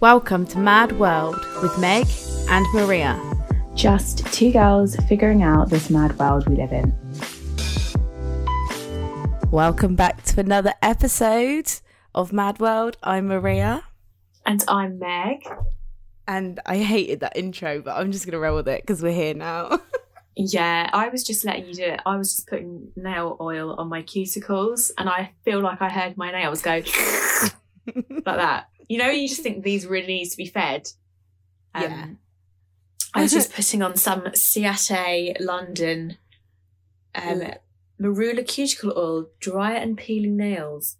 Welcome to Mad World with Meg and Maria. Just two girls figuring out this mad world we live in. Welcome back to another episode of Mad World. I'm Maria. And I'm Meg. And I hated that intro, but I'm just going to roll with it because we're here now. Yeah, I was just letting you do it. I was just putting nail oil on my cuticles, and I feel like I heard my nails go like that. You know, you just think these really needs to be fed. Um, Yeah. I was just putting on some Ciate London um, Ooh. Marula cuticle oil, dry and peeling nails.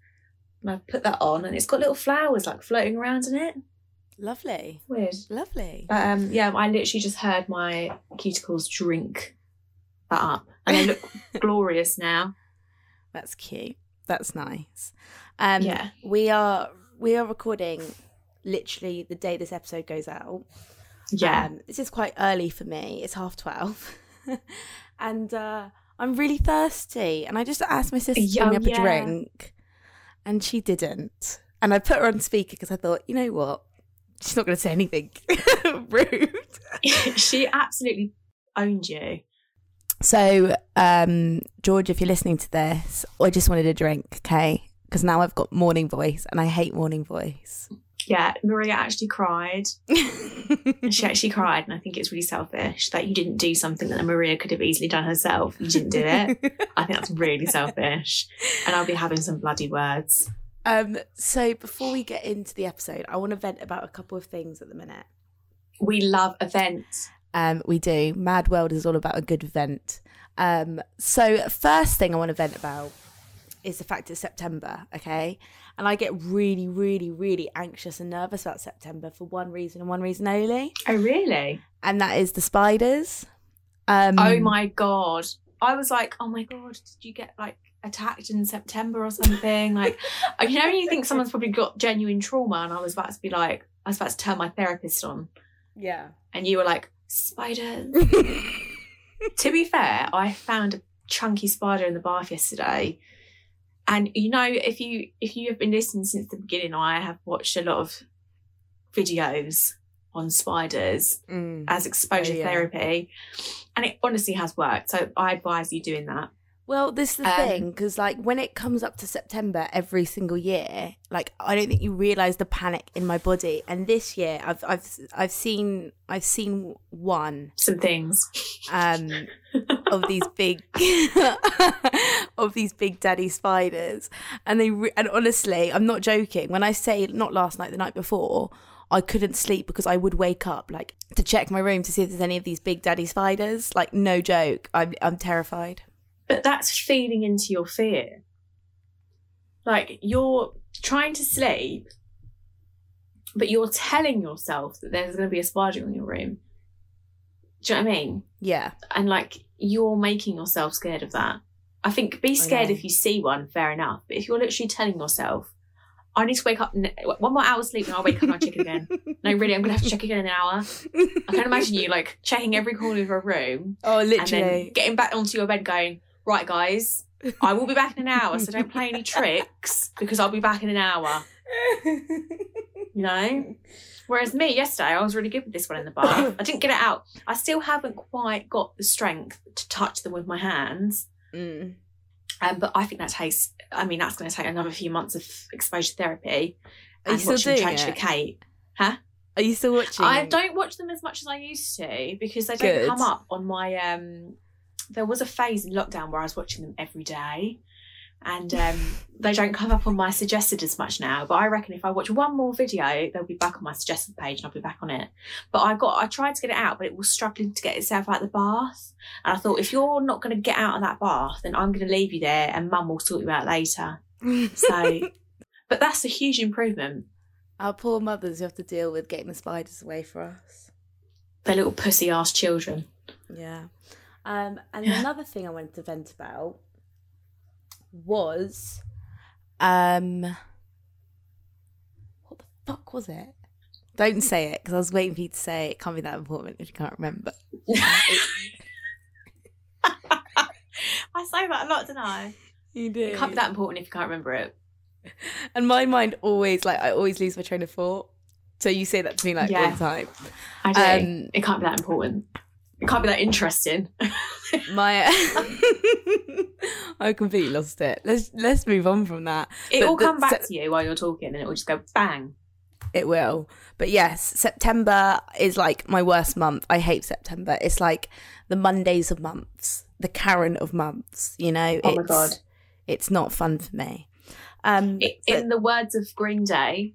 And I put that on, and it's got little flowers like floating around in it. Lovely. Weird. Lovely. But um, yeah, I literally just heard my cuticles drink that up, and they look glorious now. That's cute. That's nice. Um, Yeah. We are we are recording literally the day this episode goes out. Yeah, Um, this is quite early for me. It's half twelve, and uh, I'm really thirsty. And I just asked my sister to Yeah, bring up yeah. a drink, and she didn't. And I put her on speaker because I thought, you know what, she's not going to say anything rude. she absolutely owned you. So, um, George, if you're listening to this, I just wanted a drink, okay? Because now I've got morning voice, and I hate morning voice. Yeah, Maria actually cried. She actually cried, and I think it's really selfish that you didn't do something that Maria could have easily done herself. You didn't do it. I think that's really selfish, and I'll be having some bloody words. um, so before we get into the episode, I want to vent about a couple of things at the minute. We love events. Um, we do. Mad World is all about a good vent. Um, so first thing I want to vent about is the fact it's September, okay? And I get really, really, really anxious and nervous about September for one reason and one reason only, Oh, really? and that is the spiders. Um, Oh my god! I was like, oh my god, did you get like attacked in September or something? Like, you know, when you think someone's probably got genuine trauma, and I was about to be like, I was about to turn my therapist on, Yeah. and you were like, spiders. to be fair, I found a chunky spider in the bath yesterday. And you know, if you if you have been listening since the beginning, I have watched a lot of videos on spiders Mm. as exposure Oh, yeah. therapy, and it honestly has worked. So I advise you doing that. Well, this is the Um, thing because, like, when it comes up to September every single year, like, I don't think you realize the panic in my body. And this year, I've I've I've seen I've seen one Some things. um of these big of these big daddy spiders, and they re- and honestly, I'm not joking when I say not last night, the night before. I couldn't sleep because I would wake up like to check my room to see if there's any of these big daddy spiders. Like no joke, I'm I'm terrified. But that's feeding into your fear. Like you're trying to sleep, but you're telling yourself that there's going to be a spider in your room. Do you know what I mean? Yeah. And like you're making yourself scared of that. I think be scared if you see one, fair enough. But if you're literally telling yourself, I need to wake up, n- one more hour sleep and I'll wake up and I'll check again. No, really, I'm going to have to check again in an hour. I can't imagine you like checking every corner of your room Oh, and then literally. getting back onto your bed going, right, guys, I will be back in an hour, so don't play any tricks because I'll be back in an hour. You know? Whereas me, yesterday, I was really good with this one in the bath. I didn't get it out. I still haven't quite got the strength to touch them with my hands. Mm. Um, but I think that takes, I mean, that's going to take another few months of exposure therapy. Are you and still watching doing Trench for it? Kate. Are you still watching? I don't watch them as much as I used to because they don't Good. come up on my. um There was a phase in lockdown where I was watching them every day, and um they don't come up on my suggested as much now. But I reckon if I watch one more video, they'll be back on my suggested page, and I'll be back on it. But I got, I tried to get it out, but it was struggling to get itself out of the bath. And I thought, if you're not going to get out of that bath, then I'm going to leave you there, and Mum will sort you out later. So, but that's a huge improvement. Our poor mothers who have to deal with getting the spiders away for us. They're little pussy ass children. Yeah. Um, and Yeah. another thing I wanted to vent about was, um, what the fuck was it? Don't say it because I was waiting for you to say it. it. Can't be that important if you can't remember. I say that a lot, don't I? You do. It can't be that important if you can't remember it. And my mind always like I always lose my train of thought. So you say that to me like all Yeah. the time. I do. Um, it can't be that important. It can't be that interesting. My, I completely lost it. Let's let's move on from that. It But will come back to you while you're talking, and it will just go bang. It will. But yes, September is like my worst month. I hate September. It's like the Mondays of months, the Karen of months, you know? Oh my it's, God. It's not fun for me. Um I- but- In the words of Green Day,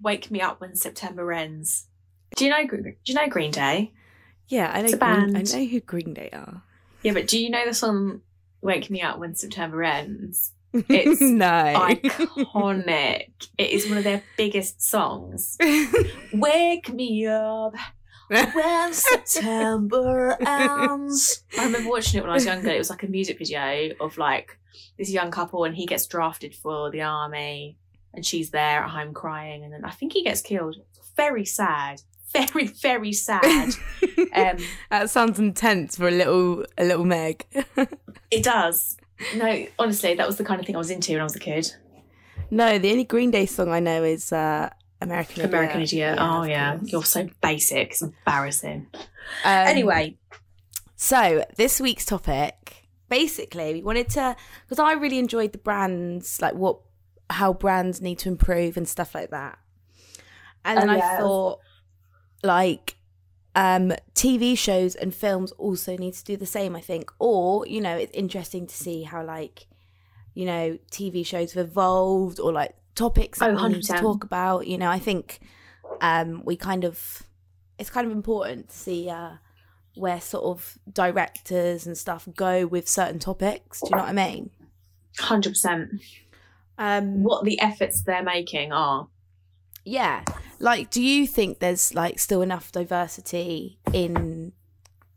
"Wake me up when September ends." Do you know? Do you know Green Day? Yeah, I know it's a Green, I know who Green Day are. Yeah, but do you know the song "Wake Me Up When September Ends"? It's no. Iconic. it is one of their biggest songs. Wake me up when September ends. I remember watching it when I was younger. It was like a music video of like this young couple, and he gets drafted for the army, and she's there at home crying, and then I think he gets killed. Very sad. Very, very sad. Um, that sounds intense for a little a little Meg. it does. No, honestly, that was the kind of thing I was into when I was a kid. no, the only Green Day song I know is uh American Idiot. American Idiot. oh yeah, you're so basic. It's embarrassing. Um, anyway, So this week's topic, basically, we wanted to because I really enjoyed the brands, like what how brands need to improve and stuff like that. And then Oh, I thought, like, um, TV shows and films also need to do the same. I think, or you know, it's interesting to see how like, you know, TV shows have evolved or like topics that Oh, we need to talk about. You know, I think um, we kind of it's kind of important to see uh, where sort of directors and stuff go with certain topics. Do you know what I mean? hundred percent. Um, What the efforts they're making are. Yeah, like, do you think there's like still enough diversity in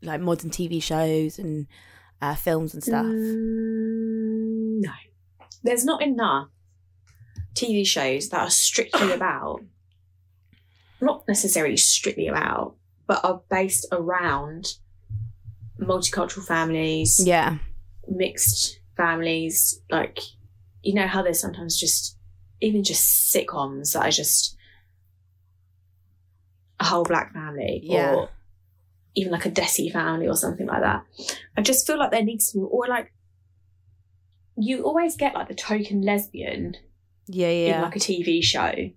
like modern TV shows and uh, films and stuff? Mm, no, there's not enough TV shows that are strictly about, not necessarily strictly about, but are based around multicultural families, Yeah, mixed families. Like, you know how there's sometimes just even just sitcoms that are just a whole black family, Yeah. or even like a Desi family or something like that. I just feel like there needs to be, or like you always get like the token lesbian yeah, in yeah. like a TV show,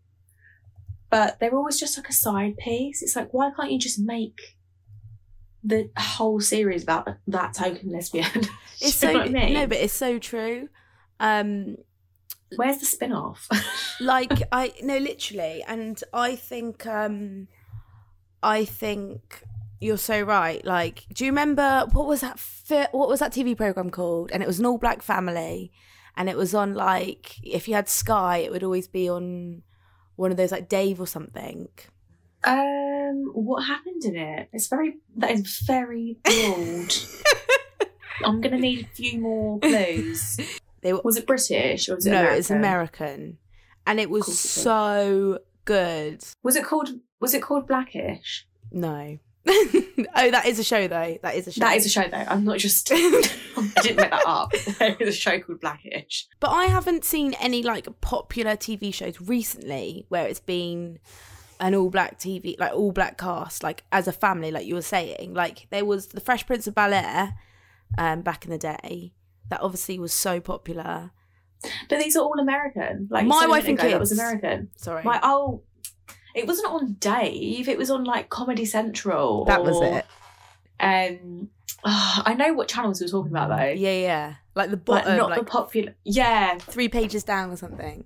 but they're always just like a side piece. It's like why can't you just make the whole series about that token lesbian? It's so you know what I mean? no, but it's so true. Um, Where's the spin off? like I no, literally, and I think um, I think you're so right. Like, do you remember what was that? Fi- what was that TV program called? And it was an all black family, and it was on like if you had Sky, it would always be on one of those like Dave or something. um, what happened in it? It's very that is very broad. I'm gonna need a few more clues. They were Was it British or was it no, American? it's American, and it was so good. Was it called Was it called Blackish? No. oh, that is a show though. That is a show. That is a show though. I'm not just. I didn't make that up. There is a show called Blackish. But I haven't seen any like popular TV shows recently where it's been an all black TV, like all black cast, like as a family, like you were saying. Like there was the Fresh Prince of Bel Air, um, back in the day. That obviously was so popular. But these are all American. Like My so Wife and ago, That was American. Sorry, My oh, it wasn't on Dave. It was on like Comedy Central. that was or, it. Um, ah, I know what channels we were talking about though. Yeah, yeah. Like the Like bottom, not like the popular. Yeah, three pages down or something.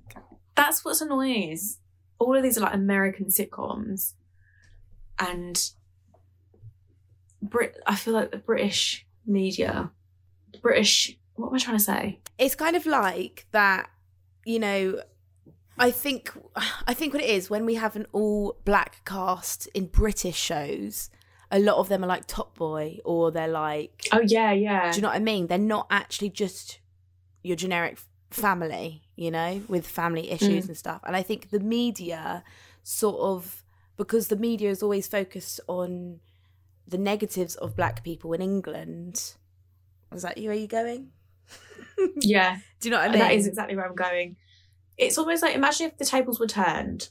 that's what's annoying. Is all of these are like American sitcoms, and Brit. I feel like the British media, British. What am I trying to say? it's kind of like that you know i think i think what it is when we have an all black cast in british shows a lot of them are like top boy or they're like Oh yeah, yeah. do you know what i mean they're not actually just your generic family you know with family issues Mm. and stuff and i think the media sort of because the media is always focused on the negatives of black people in england was that you are you going yeah. do you know what i mean That is exactly where I'm going. It's almost like imagine if the tables were turned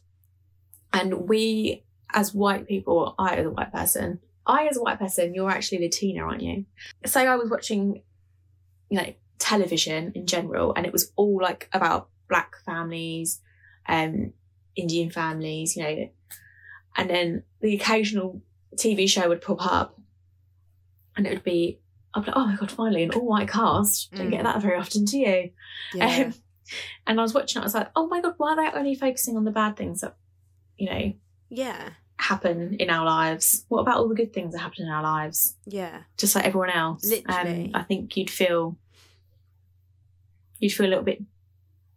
And we, as white people, I as a white person, I as a white person, you're actually Latina, aren't you? Say I was watching, you know, television in general, and it was all like about black families, um, Indian families, you know, and then the occasional TV show would pop up, and it would be, I'd be like, oh my god, finally an all white cast. Don't get Mm. that very often, do you? Yeah. Um, and I was watching it, I was like, oh my god, why are they only focusing on the bad things that, you know, yeah. happen in our lives? What about all the good things that happen in our lives? Yeah. Just like everyone else. Literally. Um, I think you'd feel, you'd feel a little bit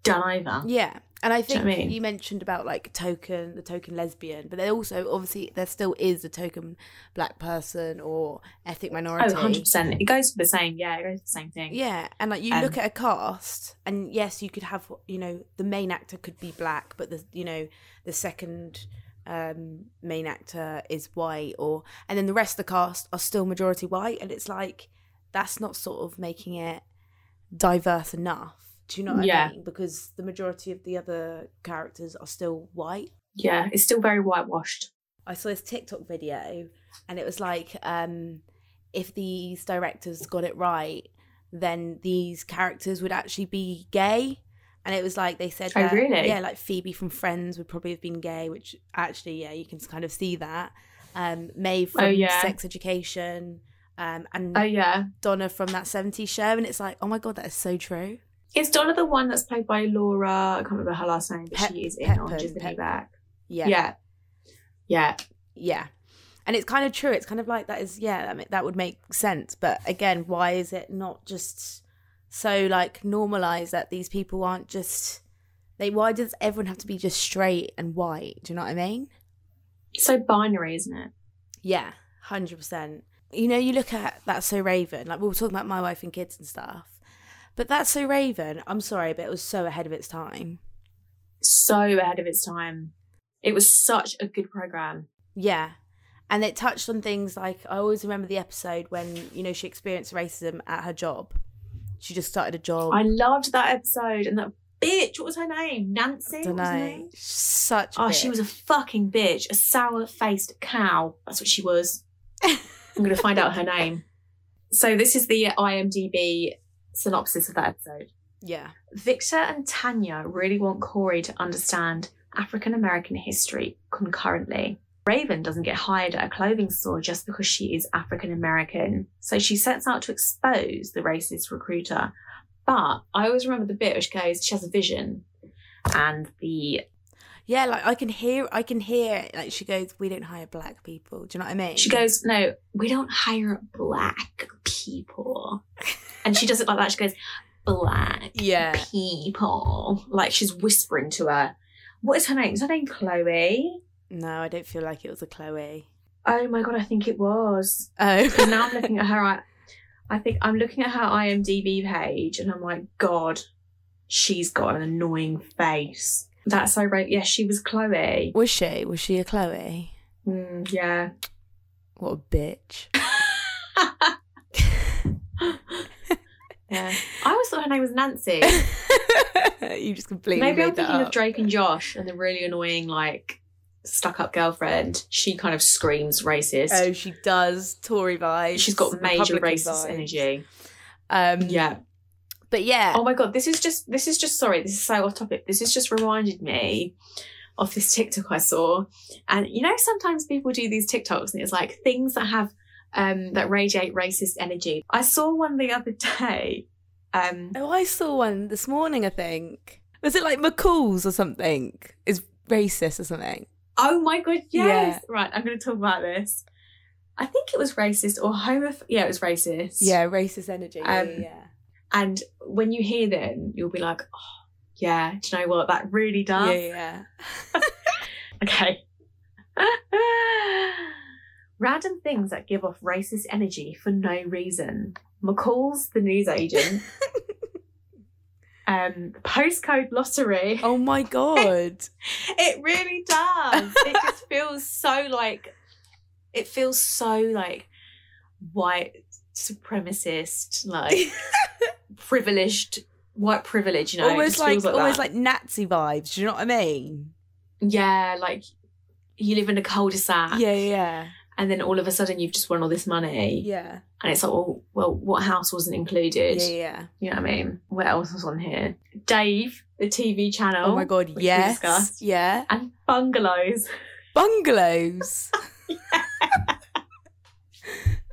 done over. Yeah. And I Do you think know I mean? you mentioned about like token, the token lesbian, but there also obviously there still is a token black person or ethnic Oh, minority. 100%. It goes for the same, yeah, it goes for the same thing. Yeah, and like you Um, look at a cast, and yes, you could have you know the main actor could be black, but the you know the second um main actor is white, or and then the rest of the cast are still majority white, and it's like that's not sort of making it diverse enough. Do you know what Yeah. I mean? Because the majority of the other characters are still white. Yeah, it's still very whitewashed. I saw this TikTok video and it was like, um, if these directors got it right, then these characters would actually be gay. And it was like they said, Oh, that- really? Yeah, like Phoebe from Friends would probably have been gay, which actually, yeah, you can kind of see that. Um, Maeve from Oh, yeah. Sex Education, um, and Oh, yeah. Donna from that 70s show. And it's like, oh my God, that is so true. Is Donna the one that's played by Laura? I can't remember her last name, but Pep- she is in Prepon, Orange is the New Black. Yeah. Yeah. Yeah. yeah and it's kind of true it's kind of like that is yeah that, ma- that would make sense but again why is it not just so like normalized that these people aren't just they why does everyone have to be just straight and white do you know what i mean So binary, isn't it? yeah 100% you know you look at that's so raven like we were talking about my wife and kids and stuff but that's so raven i'm sorry but it was so ahead of its time So ahead of its time. It was such a good program. Yeah. And it touched on things like I always remember the episode when, you know, she experienced racism at her job. She just started a job. I loved that episode and that bitch. What was her name? Nancy. don't What was her name? Such a Oh, she was a fucking bitch. A sour faced cow. That's what she was. I'm going to find out her name. So, this is the IMDb synopsis of that episode. Yeah. Victor and Tanya really want Corey to understand African American history concurrently. Raven doesn't get hired at a clothing store just because she is African American, so she sets out to expose the racist recruiter. But I always remember the bit where she goes, she has a vision, and the Yeah, like I can hear I can hear like she goes, We don't hire black people. Do you know what I mean? she goes, No, we don't hire black people. And she does it like that. She goes, Black Yeah. people. Like she's whispering to her. What is her name? Is her name Chloe? No, I don't feel like it was a Chloe. Oh my god, I think it was. Oh now I'm looking at her. I, I think I'm looking at her IMDb page, and I'm like, God, she's got an annoying face. That's so right. Yes, she was Chloe. Was she? Was she a Chloe? Mm, yeah. What a bitch. yeah. I always thought her name was Nancy. you just completely Maybe I'm thinking of. Drake and Josh and the really annoying, like, stuck up girlfriend. She kind of screams racist. Oh, she does. Tory vibes. She's got major Republican racist vibes. energy. Um, Yeah. But yeah. Oh my god, this is just this is just sorry, this is so off topic. This has just reminded me of this TikTok I saw. And you know, sometimes people do these TikToks and it's like things that have um that radiate racist energy. I saw one the other day. Um Oh, I saw one this morning, I think. Was it like McColl's or something? Is racist or something? oh my god, yes. Yeah. Right, I'm gonna talk about this. I think it was racist or homoph yeah, it was racist. Yeah, racist energy. Um, yeah, yeah. And when you hear them, you'll be like, oh yeah, do you know what? That really does. Yeah, yeah. Okay. Random things that give off racist energy for no reason. McColl's the news agent. um, postcode lottery. Oh my god. It really does. it just feels so like it feels so like white supremacist, like privileged white privilege, you know. almost just like, almost like Nazi vibes. Do you know what I mean? Yeah, like you live in a cul-de-sac, Yeah, yeah, and then all of a sudden you've just won all this money, yeah, and it's like, well, well, what house wasn't included? yeah. yeah. You know what I mean? What else was on here? Dave, the TV channel. Oh my god, yes, yeah. And bungalows. Bungalows.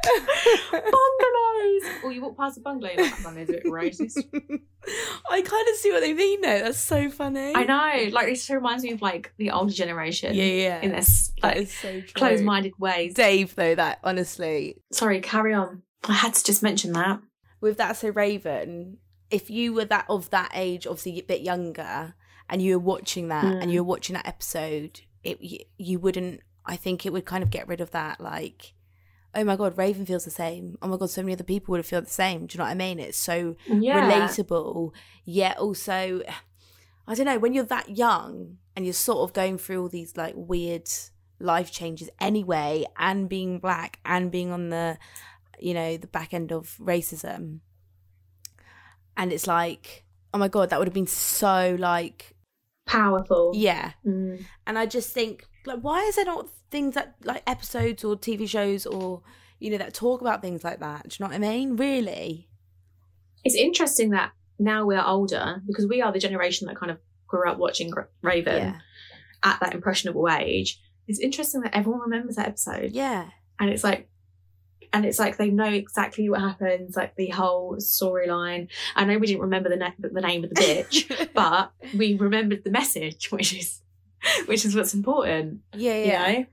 bungalows. Or you walk past a bungalow, you're like, bungalows are a bit racist. I kind of see what they mean though. That's so funny. I know. Like this reminds me of like the older generation. Yeah, yeah. In this like so closed-minded ways. Dave, though, that honestly, Sorry, carry on. I had to just mention that. with that so Raven, if you were that of that age, obviously a bit younger, and you were watching that Mm. and you were watching that episode, it you, you wouldn't. I think it would kind of get rid of that, like. Oh my god, Raven feels the same. Oh my god, so many other people would have felt the same. Do you know what I mean? It's so Yeah. relatable, yet also, I don't know, when you're that young and you're sort of going through all these like weird life changes anyway, and being black and being on the, you know, the back end of racism. And it's like, oh my God, that would have been so like, Powerful. yeah. Mm. And I just think, like, why is there not things that, like, episodes or TV shows or, you know, that talk about things like that? Do you know what I mean? Really? It's interesting that now we're older because we are the generation that kind of grew up watching Raven Yeah. at that impressionable age. It's interesting that everyone remembers that episode. Yeah. and it's like and it's like they know exactly what happens like the whole storyline i know we didn't remember the, na- the name of the bitch but we remembered the message which is which is what's important yeah, you yeah. know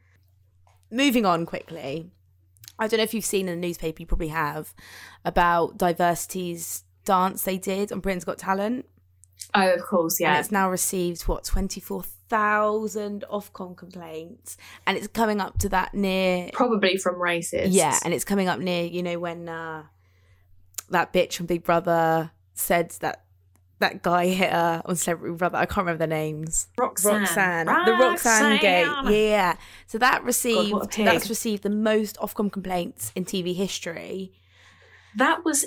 Moving on quickly. I don't know if you've seen in the newspaper, you probably have, about diversity's dance they did on Britain's Got Talent. oh of course yeah. And it's now received, what, 24,000 Ofcom complaints. And it's coming up to that near. probably from racists Yeah, and it's coming up near, you know, when uh, that bitch from Big Brother said that that guy hit her on Celebrity Brother. I can't remember the names. roxanne Roxanne, the Roxanne gate, yeah. So that received pig. that's received the most Ofcom complaints in TV history. that was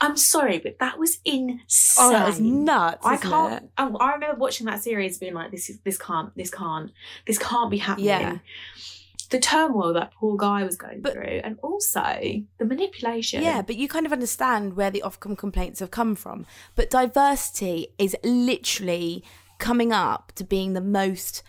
i'm sorry but that was insane Oh, that was nuts! I can't. I, oh, I remember watching that series, being like, "This is this can't, this can't, this can't be happening." Yeah. The turmoil that poor guy was going But- through, and also the manipulation. Yeah, but you kind of understand where the Ofcom complaints have come from. But diversity is literally coming up to being the most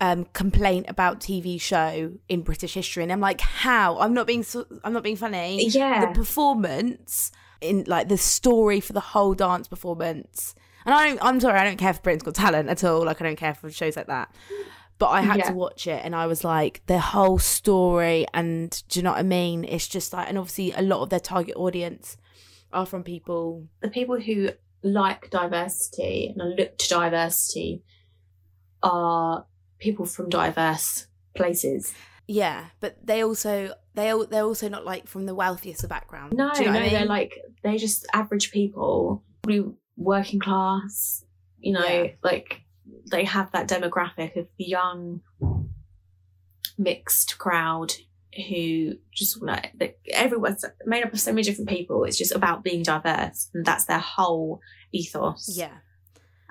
um, complaint about TV show in British history, and I'm like, how? I'm not being so, I'm not being funny. yeah. the performance in like the story for the whole dance performance. And I don't, I'm sorry, I don't care for Britain's Got Talent at all. Like I don't care for shows like that. But I had Yeah. to watch it, and I was like, the whole story, and do you know what I mean? It's just like, and obviously, a lot of their target audience are from people. the people who like diversity and look to diversity are people from diverse places. Yeah, but they also they they're also not like from the wealthiest of backgrounds. No, you know no, I they're like they're just average people, probably working class. You know, Yeah. like they have that demographic of the young, mixed crowd who just like like, everyone's made up of so many different people. It's just about being diverse, and that's their whole ethos. yeah,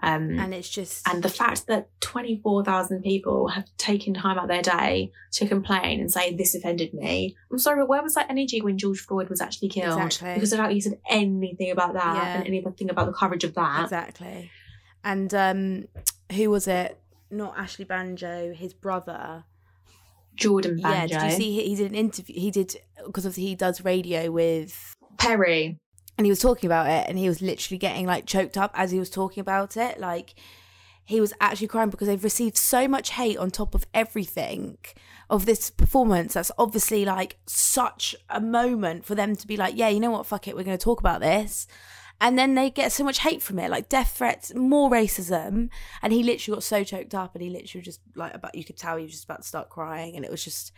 Um, and it's just and the fact that 24,000 people have taken time out of their day to complain and say, This offended me. I'm sorry, but where was that energy when George Floyd was actually killed? Exactly. Because I don't think you said anything about that Yeah. and anything about the coverage of that. Exactly. And um who was it? Not Ashley Banjo, his brother. Jordan Banjo. Yeah, did you see he, he did an interview he did because obviously he does radio with Perri? and he was talking about it and he was literally getting like choked up as he was talking about it like he was actually crying because they've received so much hate on top of everything of this performance that's obviously like such a moment for them to be like yeah you know what fuck it we're going to talk about this and then they get so much hate from it like death threats more racism. And he literally got so choked up and he literally just like about you could tell he was just about to start crying. And it was just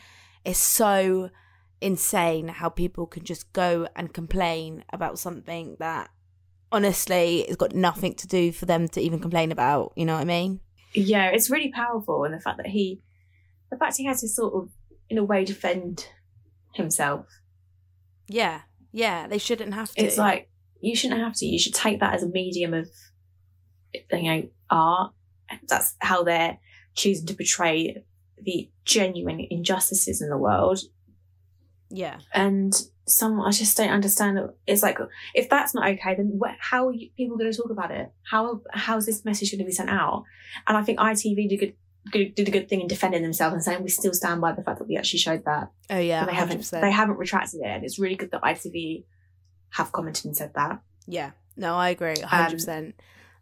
it's so insane how people can just go and complain about something that honestly it's got nothing to do for them to even complain about. You know what i mean? Yeah, it's really powerful. And the fact that he, the fact he has to sort of, in a way, defend himself. yeah yeah they shouldn't have to. It's like, you shouldn't have to. You should take that as a medium of, you know, art. That's how they're choosing to portray the genuine injustices in the world Yeah. and some I just don't understand. It's like if that's not okay, then what, how are you, people going to talk about it? How how is this message going to be sent out? And I think ITV did a good, did a good thing in defending themselves and saying we still stand by the fact that we actually showed that. Oh yeah. And they haven't they haven't retracted it, and it's really good that ITV have commented and said that. Yeah, no, I agree, hundred percent.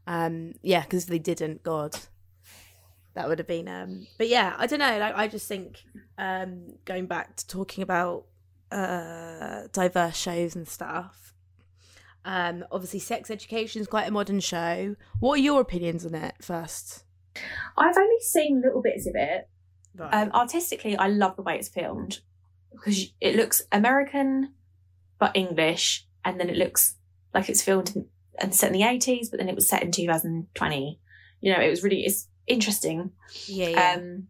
Um, yeah, because if they didn't, God, that would have been. Um, but yeah, I don't know. Like, I just think um, going back to talking about uh, diverse shows and stuff. Um, obviously, Sex Education is quite a modern show. What are your opinions on it first? I've only seen little bits of it. Right. Um, artistically, I love the way it's filmed because it looks American but English, and then it looks like it's filmed in, and set in the eighties, but then it was set in 2020. You know, it was really it's interesting. yeah, yeah, Um,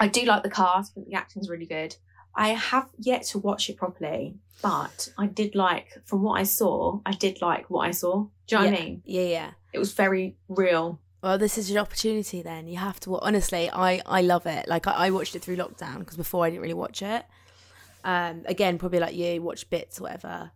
I do like the cast. I the acting's really good. I have yet to watch it properly, but I did like from what I saw. I did like what I saw. Do you know what I mean? yeah, yeah. It was very real. Well, this is your opportunity. Then you have to. Honestly, I I love it. Like I, I watched it through lockdown because before I didn't really watch it. Um, again, probably like you, watch bits, or whatever.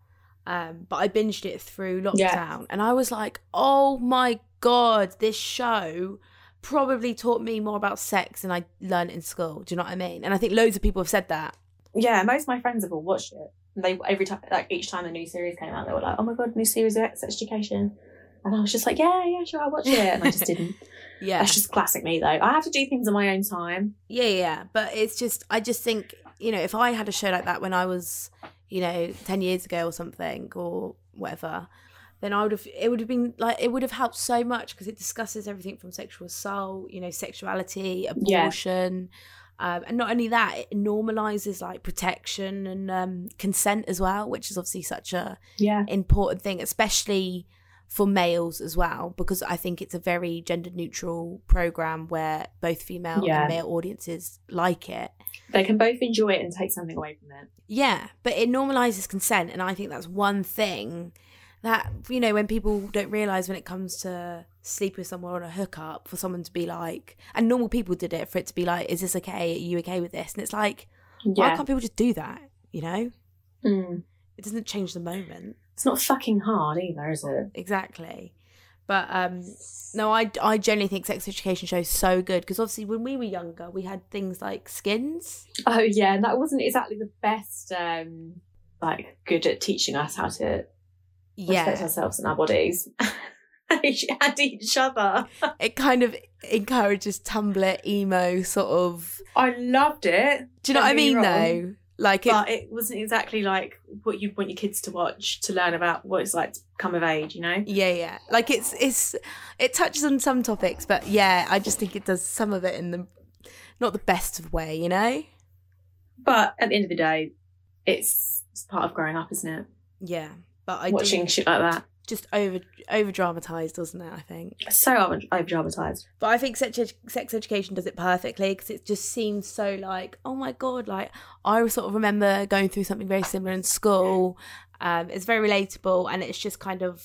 Um, but I binged it through lockdown, Yeah. and I was like, oh my god, this show probably taught me more about sex than I learned in school. Do you know what I mean? And I think loads of people have said that. Yeah, most of my friends have all watched it. And they every time, like each time a new series came out, they were like, "Oh my god, new series of Sex Education," and I was just like, "Yeah, yeah, sure, I'll watch it," and I just didn't. Yeah, That's just classic me, though. I have to do things on my own time. Yeah, yeah, but it's just I just think you know if I had a show like that when I was you know ten years ago or something or whatever, then I would have it would have been like it would have helped so much because it discusses everything from sexual assault, you know, sexuality, Yeah. abortion. Um, and not only that, it normalizes like protection and um, consent as well, which is obviously such a Yeah, important thing, especially for males as well, because I think it's a very gender neutral program where both female Yeah. and male audiences like it. they can both enjoy it and take something away from it. Yeah, but it normalizes consent, and I think that's one thing that you know when people don't realize when it comes to sleep with someone on a hookup for someone to be like, and normal people did it for it to be like, is this okay? Are you okay with this? And it's like, why can't people just do that? You know, Mm. it doesn't change the moment. It's not fucking hard either, is it? exactly but um no i i generally think sex education shows so good because obviously when we were younger we had things like skins Oh yeah, and that wasn't exactly the best. um Like good at teaching us how to respect yeah ourselves and our bodies and each other. it kind of encourages tumblr emo sort of I loved it. do you know Don't what i mean wrong. though like it, but it wasn't exactly like what you'd want your kids to watch to learn about what it's like to come of age, you know? yeah yeah like it's it's it touches on some topics but yeah i just think it does some of it in the not the best of way you know But at the end of the day, it's, it's part of growing up, isn't it? yeah but i Watching do shit like that. Just over over dramatized doesn't it i think so over dramatized. But I think sex, edu- sex education does it perfectly because it just seems so like, oh my god, like I sort of remember going through something very similar in school. Um, it's very relatable and it's just kind of,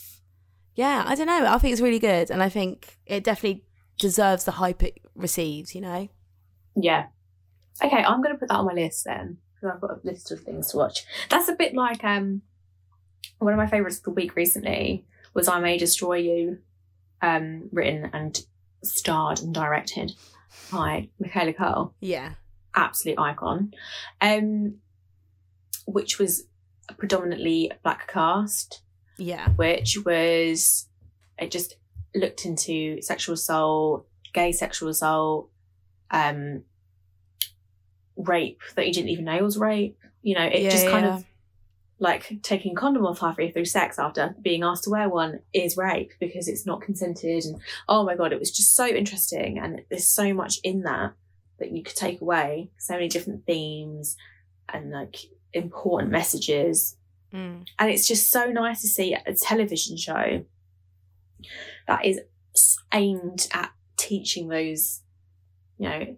yeah, I don't know. I think it's really good and I think it definitely deserves the hype it receives. You know? Yeah. Okay, I'm to put that on my list then because I've got a list of things to watch. That's a bit like um one of my favorites of the week recently was I May Destroy You, um, written and starred and directed by Michaela Coel. Yeah, absolute icon, um, which was a predominantly black cast, yeah, which was it just looked into sexual assault, gay sexual assault, um, rape that you didn't even know was rape. You know, it Yeah, just kind yeah. of like taking a condom off halfway through sex after being asked to wear one is rape because it's not consented and oh my god it was just so interesting. And there's so much in that that you could take away. So many different themes and like important messages. Mm. and it's just so nice to see a television show that is aimed at teaching those you know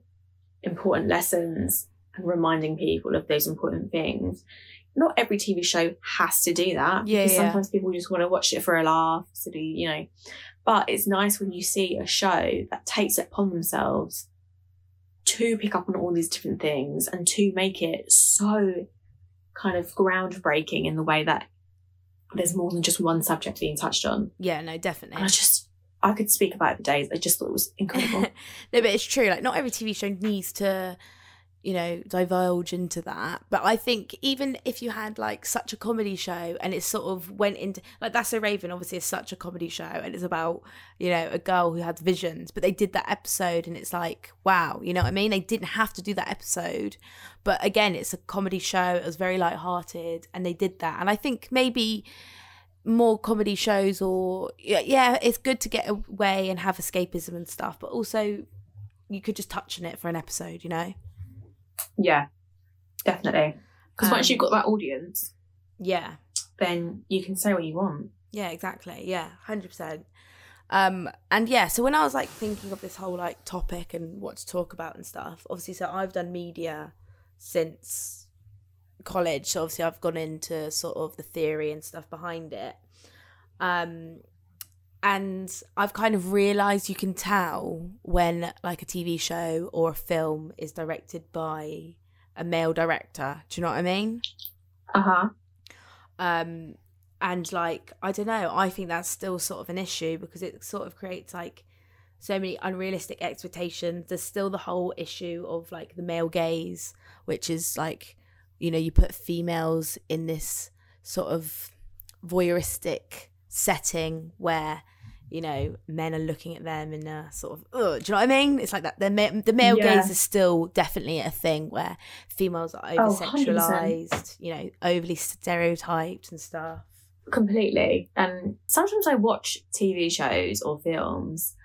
important lessons and reminding people of those important things not every tv show has to do that Yeah, because yeah. sometimes people just want to watch it for a laugh so do you know but it's nice when you see a show that takes it upon themselves to pick up on all these different things and to make it so kind of groundbreaking in the way that there's more than just one subject being touched on. Yeah, no, And definitely. I just, I could speak about it for days. I just thought it was incredible. no, but it's true. Like, not every TV show needs to, you know, divulge into that. But I think even if you had like such a comedy show and it sort of went into like That's So Raven, obviously, is such a comedy show and it's about you know a girl who had visions, but they did that episode and it's like wow, you know what I mean? They didn't have to do that episode, but again, it's a comedy show. It was very light-hearted, and they did that. And I think maybe more comedy shows or yeah it's good to get away and have escapism and stuff but also you could just touch on it for an episode you know yeah, definitely. Because once Um, you've got that audience, yeah then you can say what you want. yeah exactly yeah 100% um and yeah so when i was like thinking of this whole like topic and what to talk about and stuff obviously so i've done media since college so obviously i've gone into sort of the theory and stuff behind it um and i've kind of realized you can tell when like a tv show or a film is directed by a male director. Do you know what i mean? Uh huh. um and like i don't know i think that's still sort of an issue because it sort of creates like so many unrealistic expectations. There's still the whole issue of like the male gaze which is like you know you put females in this sort of voyeuristic setting where you know men are looking at them in a sort of Ugh, do you know what I mean? It's like that the ma- the male Yeah. gaze is still definitely a thing where females are over Oh, 100%. sexualized, you know, overly stereotyped and stuff. completely. And sometimes I watch TV shows or films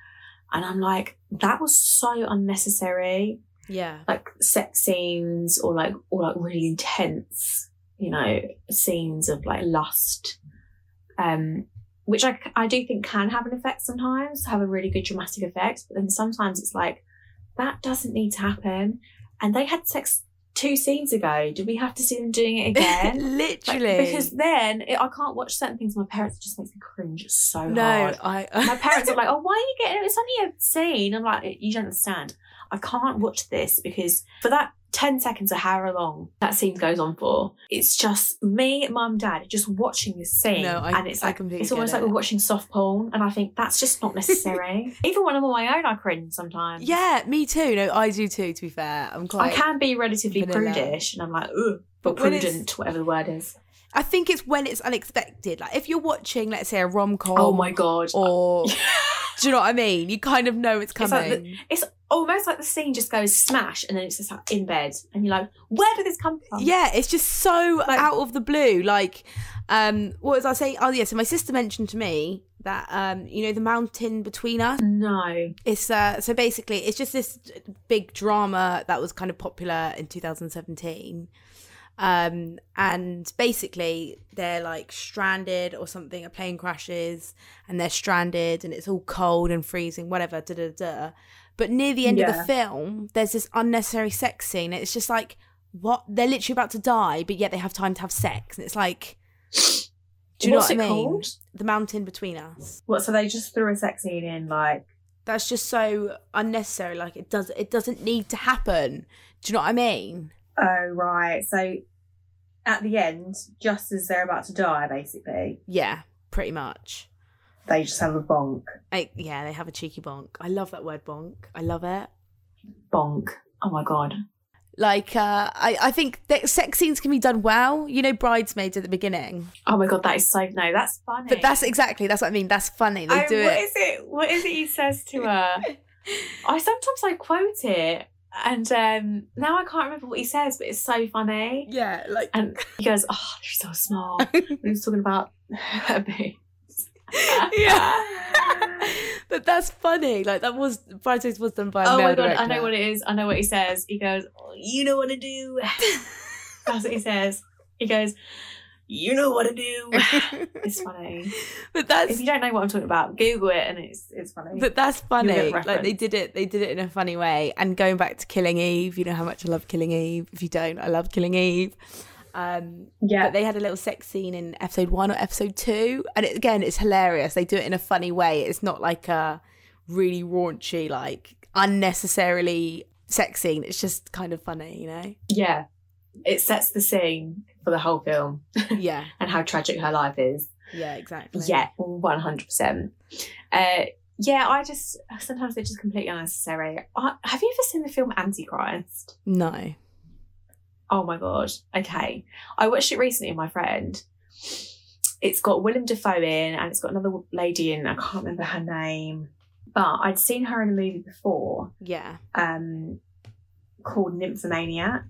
and I'm like, that was so unnecessary. Yeah, Like sex scenes or like or like really intense, you know, scenes of like lust. Um which I, I do think can have an effect sometimes, have a really good dramatic effect. But then sometimes it's like, that doesn't need to happen. And they had sex two scenes ago. Do we have to see them doing it again? Like, literally. because then it, I can't watch certain things. My parents just makes me cringe so no, hard. I My parents are like, "Oh, why are you getting? it? It's only a scene." I'm like, "You don't understand. I can't watch this because for that ten seconds or however long that scene goes on for, it's just me, mum, dad, just watching this scene, No, I- and it's like it's almost like it. we're watching soft porn, and I think that's just not necessary. Even when I'm on my own, I cringe sometimes. yeah, me too. No, I do too. To be fair, I'm I can be relatively vanilla. prudish, and I'm like, ugh, but But prudent, whatever the word is. I think it's when it's unexpected. Like if you're watching, let's say, a rom com. Oh my god. Or do you know what I mean? You kind of know it's It's like coming. the- It's almost like the scene just goes smash and then it's just like in bed and you're like, where did this come from? yeah, it's just so Like- out of the blue. Like, um, what was I saying? Oh yeah, so my sister mentioned to me that um, you know, the mountain between us. No. It's uh, so basically it's just this big drama that was kind of popular in 2017. Um, and basically they're like stranded or something. A plane crashes and they're stranded, and it's all cold and freezing, whatever. Da da da. But near the end of the film, there's this unnecessary sex scene. It's just like what they're literally about to die, but yet they have time to have sex, and it's like. Do you What's know what I mean? called? The mountain between us What? So they just threw a sex scene in, like, that's just so unnecessary like it does it doesn't need to happen do you know what i mean oh right. So at the end, just as they're about to die, basically, yeah pretty much they just have a bonk. I, yeah they have a cheeky bonk i love that word bonk i love it Bonk. Oh my god. like uh i i think that sex scenes can be done well you know bridesmaids at the beginning Oh my god, that is so no, that's funny. but that's exactly that's what i mean that's funny they Oh, do what it is it? What is it he says to her? I sometimes I quote it, and um now I can't remember what he says, but it's so funny. yeah like And he goes, "Oh, they're so small." he was talking about her boobs. yeah but that's funny like that was bridesmaids was done by a Oh my god, I know what it is. I know what he says. He goes, oh, "You know what to do." That's what he says. He goes, "You know what to do." It's funny. but that's If you don't know what I'm talking about, Google it, and it's it's funny. But that's funny. Like they did it. They did it in a funny way. And going back to Killing Eve, you know how much I love Killing Eve. If you don't, I love Killing Eve. Um, yeah, but they had a little sex scene in episode one or episode two, and it, again, it's hilarious. They do it in a funny way. It's not like a really raunchy, like unnecessarily sex scene. It's just kind of funny, you know? Yeah. It sets the scene for the whole film Yeah, and how tragic her life is. yeah, exactly. Yeah, one hundred percent. Uh, yeah, I just sometimes they're just completely unnecessary. I, have you ever seen the film Antichrist? No. Oh my god. Okay, I watched it recently with my friend. It's got Willem Dafoe in, and it's got another lady in. I can't remember her name, but I'd seen her in a movie before Yeah. um, called Nymphomaniac.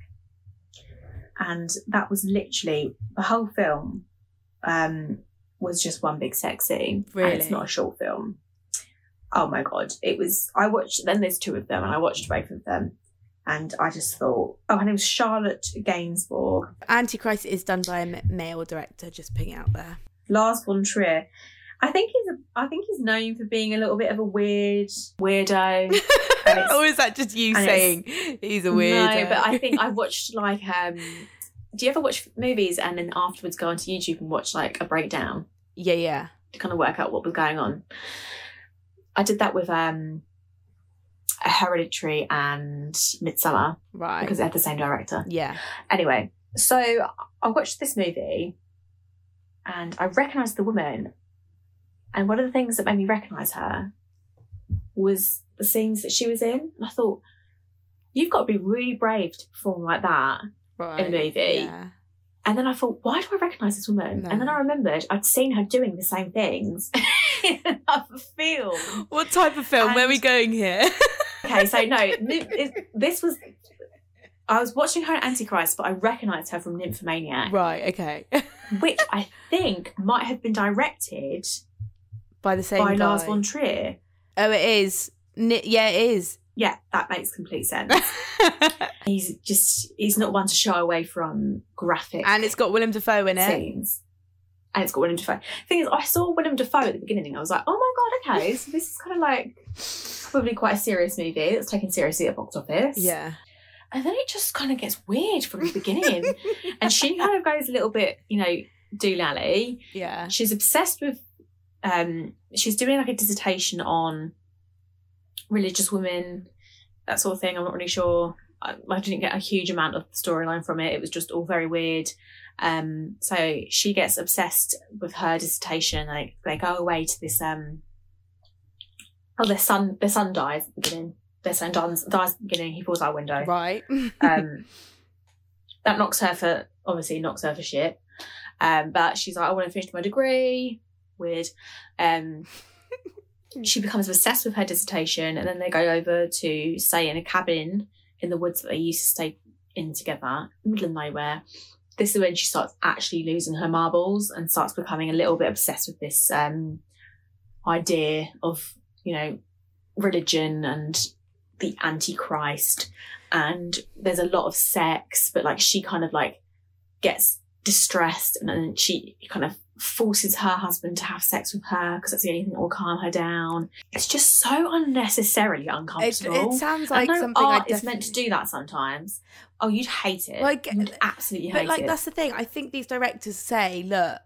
And that was literally the whole film um, was just one big sex scene. And it's not a short film. Oh my God. It was, I watched, then there's two of them, and I watched both of them. And I just thought, oh, her name's Charlotte Gainsbourg. Antichrist is done by a male director, just putting it out there. Lars von Trier. I think he's a, I think he's known for being a little bit of a weird weirdo. Or is that just you saying he's a weirdo? No, but I think I watched like um do you ever watch movies and then afterwards go onto YouTube and watch like a breakdown yeah, yeah. to kind of work out what was going on? I did that with um Hereditary and Midsommar Right. because they had the same director. yeah. Anyway, so I watched this movie and I recognised the woman. And one of the things that made me recognise her was the scenes that she was in. And I thought, you've got to be really brave to perform like that. Right. In a movie. Yeah. And then I thought, why do I recognise this woman? No. And then I remembered I'd seen her doing the same things in another film. What type of film? Where are we going here? Okay, so no, this was. I was watching her in Antichrist, but I recognised her from Nymphomaniac, right. Okay. which I think might have been directed by the same by guy. Lars von Trier. oh, it is. Ni- yeah, it is. Yeah, that makes complete sense. he's just, he's not one to shy away from graphic and it's got Willem Dafoe in it. scenes. And it's got Willem Dafoe. Thing is, I saw Willem Dafoe at the beginning. I was like, oh my god, okay, so this is kind of like probably quite a serious movie that's taken seriously at box office. Yeah. And then it just kind of gets weird from the beginning. and she kind of goes a little bit, you know, doolally. Yeah. She's obsessed with, um, she's doing like a dissertation on religious women, that sort of thing. I'm not really sure. I, I didn't get a huge amount of storyline from it. It was just all very weird. Um, so she gets obsessed with her dissertation. Like they go away to this. Um, oh, their son, their son dies at the beginning. Their son dies, dies at the beginning. He falls out a window Right. um, that knocks her for obviously knocks her for shit. Um, but she's like, I want to finish my degree. Weird. Um, she becomes obsessed with her dissertation, and then they go over to stay in a cabin in the woods that they used to stay in together, middle of nowhere. This is when she starts actually losing her marbles and starts becoming a little bit obsessed with this um, idea of, you know, religion and the Antichrist and there's a lot of sex, but like she kind of like gets distressed and then she kind of forces her husband to have sex with her because that's the only thing that will calm her down. It's just so unnecessarily uncomfortable. it sounds I like something art is meant to do that sometimes. Oh, you'd hate it. Like, you'd absolutely hate it. But like it. that's the thing. I think these directors say, "Look,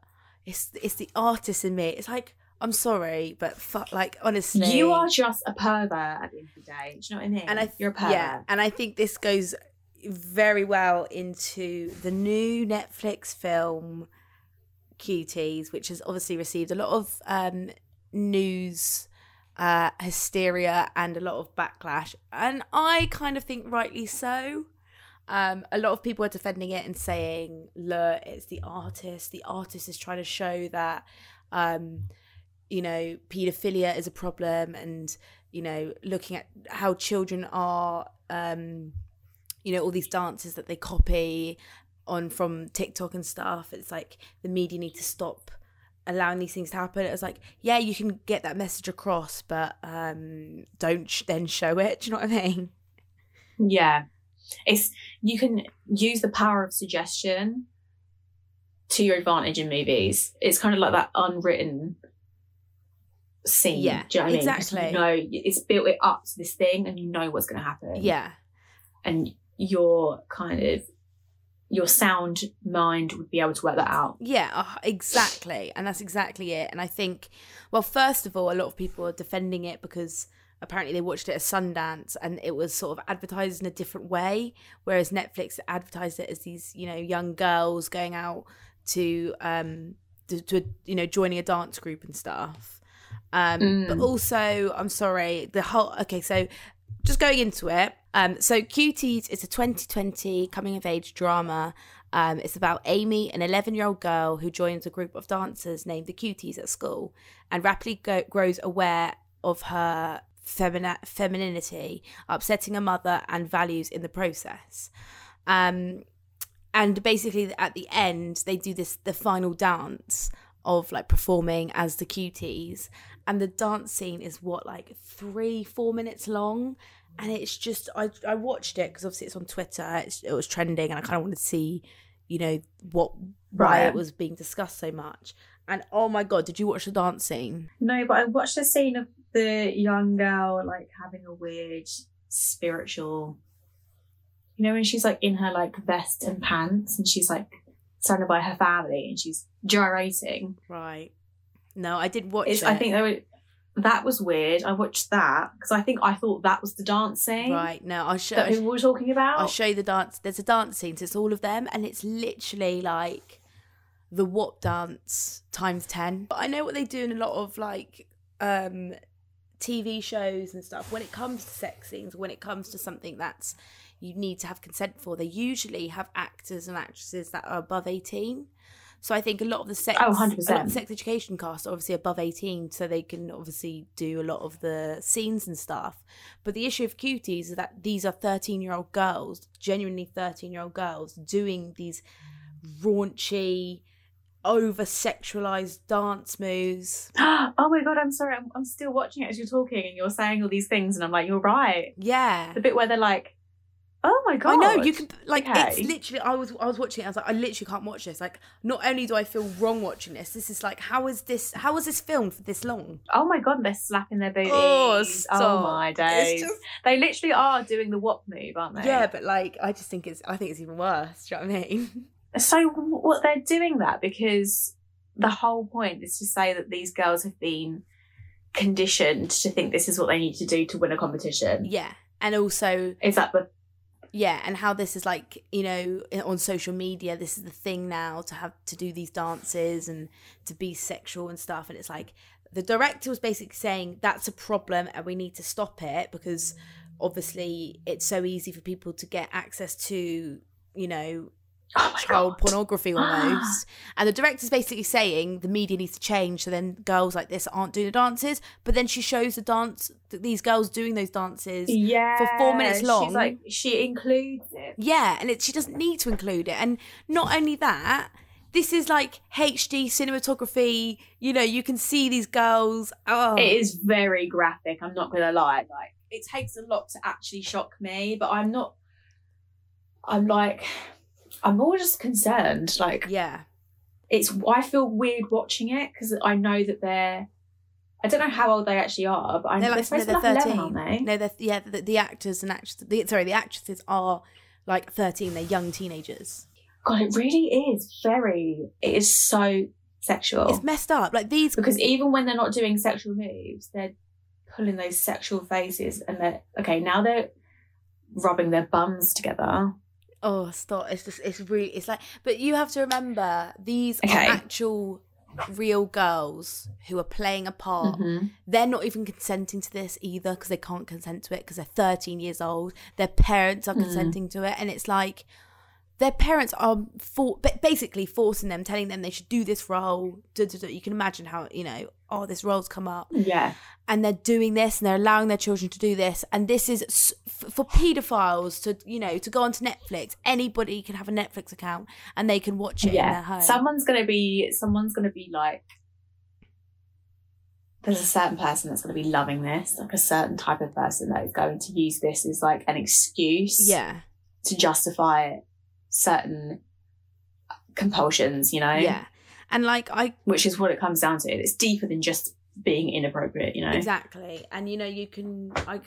it's it's the artist in me." It's like I'm sorry, but fuck, like honestly, you are just a pervert at the end of the day. Do you know what I mean? and I You're a pervert. yeah, and I think this goes very well into the new Netflix film Cuties, which has obviously received a lot of um, news uh, hysteria and a lot of backlash, and I kind of think rightly so. Um, a lot of people are defending it and saying, "Look, it's the artist. The artist is trying to show that, um, you know, paedophilia is a problem, and you know, looking at how children are, um, you know, all these dances that they copy on from TikTok and stuff. It's like the media need to stop allowing these things to happen. It's like, yeah, you can get that message across, but um, don't sh- then show it. Do you know what I mean? Yeah. It's you can use the power of suggestion to your advantage in movies. It's kind of like that unwritten scene. Yeah, do you know what I mean? exactly. You know, it's built it up to this thing, and you know what's going to happen. Yeah. and your kind of your sound mind would be able to work that out. Yeah, uh, exactly. And that's exactly it. And I think, well, first of all, a lot of people are defending it because apparently they watched it at Sundance and it was sort of advertised in a different way, whereas Netflix advertised it as these, you know, young girls going out to um to, to you know joining a dance group and stuff. Um, but Mm. also, I'm sorry, the whole okay, so just going into it. Um, so Cuties is a 2020 coming of age drama. Um, it's about Amy, an 11 year old girl who joins a group of dancers named the Cuties at school and rapidly go- grows aware of her femini- femininity, upsetting her mother and values in the process. Um, and basically, at the end, they do this the final dance of like performing as the Cuties, and the dance scene is what like three, four minutes long. And it's just I I watched it because obviously it's on Twitter. It's, it was trending, and I kind of wanted to see, you know, what why Right. it was being discussed so much. And oh my god, did you watch the dance scene? No, but I watched the scene of the young girl like having a weird spiritual. You know when she's like in her like vest and pants, and she's like surrounded by her family, and she's gyrating. Right. No, I did watch it. I think they were, that was weird. I watched that because I think I thought that was the dancing right. No, I'll show. that people were talking about. I'll show you the dance. There's a dance scene. So it's all of them, and it's literally like the what dance times ten. But I know what they do in a lot of like um TV shows and stuff. When it comes to sex scenes, when it comes to something that's you need to have consent for, they usually have actors and actresses that are above eighteen. So I think a lot of the sex, Oh, a lot of 100%. the sex education cast are obviously above eighteen, so they can obviously do a lot of the scenes and stuff. But the issue of cuties is that these are thirteen-year-old girls, genuinely thirteen-year-old girls, doing these raunchy, over-sexualized dance moves. oh my god, I'm sorry. I'm, I'm still watching it as you're talking, and you're saying all these things, and I'm like, you're right. Yeah, The bit where they're like, "Oh my god," I know you can like Okay. it's literally. I was I was watching it. I was like, I literally can't watch this. Like, not only do I feel wrong watching this, this is like, how is this? How was this filmed for this long? Oh my god, they're slapping their booties. Oh, Oh, my It's days. just- They literally are doing the wop move, aren't they? Yeah, but like, I just think it's. I think it's even worse. Do you know what I mean? So what they're doing that because the whole point is to say that these girls have been conditioned to think this is what they need to do to win a competition. yeah, and also Is that the yeah and how this is like you know on social media this is the thing now to have to do these dances and to be sexual and stuff and it's like the director was basically saying that's a problem and we need to stop it because obviously it's so easy for people to get access to you know oh child God. pornography almost and the director's basically saying the media needs to change so then girls like this aren't doing the dances but then she shows the dance that these girls doing those dances Yeah, for four minutes long. She's like she includes it. Yeah, and it, she doesn't need to include it. And not only that, this is like HD cinematography. You know, you can see these girls. Oh, It is very graphic. I'm not gonna lie. Like it takes a lot to actually shock me, but I'm not. I'm like, I'm more just concerned. Like Yeah, it's. I feel weird watching it because I know that they're. I don't know how old they actually are, but I'm, they're they're, like no, they're like thirteen. 11, aren't they? No, they're yeah. The, the actors and actresses. The, sorry, the actresses are like thirteen. They're young teenagers. God, it really is very. It is so sexual It's messed up. Like these. because even when they're not doing sexual moves, they're pulling those sexual faces, and they're okay. Now they're rubbing their bums together. Oh, stop! It's just. It's really. It's like. But you have to remember these Okay. are actual, real girls who are playing a part. Mhm. they're not even consenting to this either because they can't consent to it because they're 13 years old their parents are Mm. consenting to it and it's like their parents are for ba- basically forcing them telling them they should do this role duh, duh, duh. you can imagine how you know oh this role's come up Yeah. and they're doing this and they're allowing their children to do this and this is for pedophiles to you know to go onto netflix anybody can have a netflix account and they can watch it in their home Someone's gonna be. Someone's gonna be like. There's a certain person that's going to be loving this, like a certain type of person that is going to use this as like an excuse. yeah to justify certain compulsions, you know? yeah and like i Which is what it comes down to. It's deeper than just being inappropriate, you know? Exactly, and you know you can. I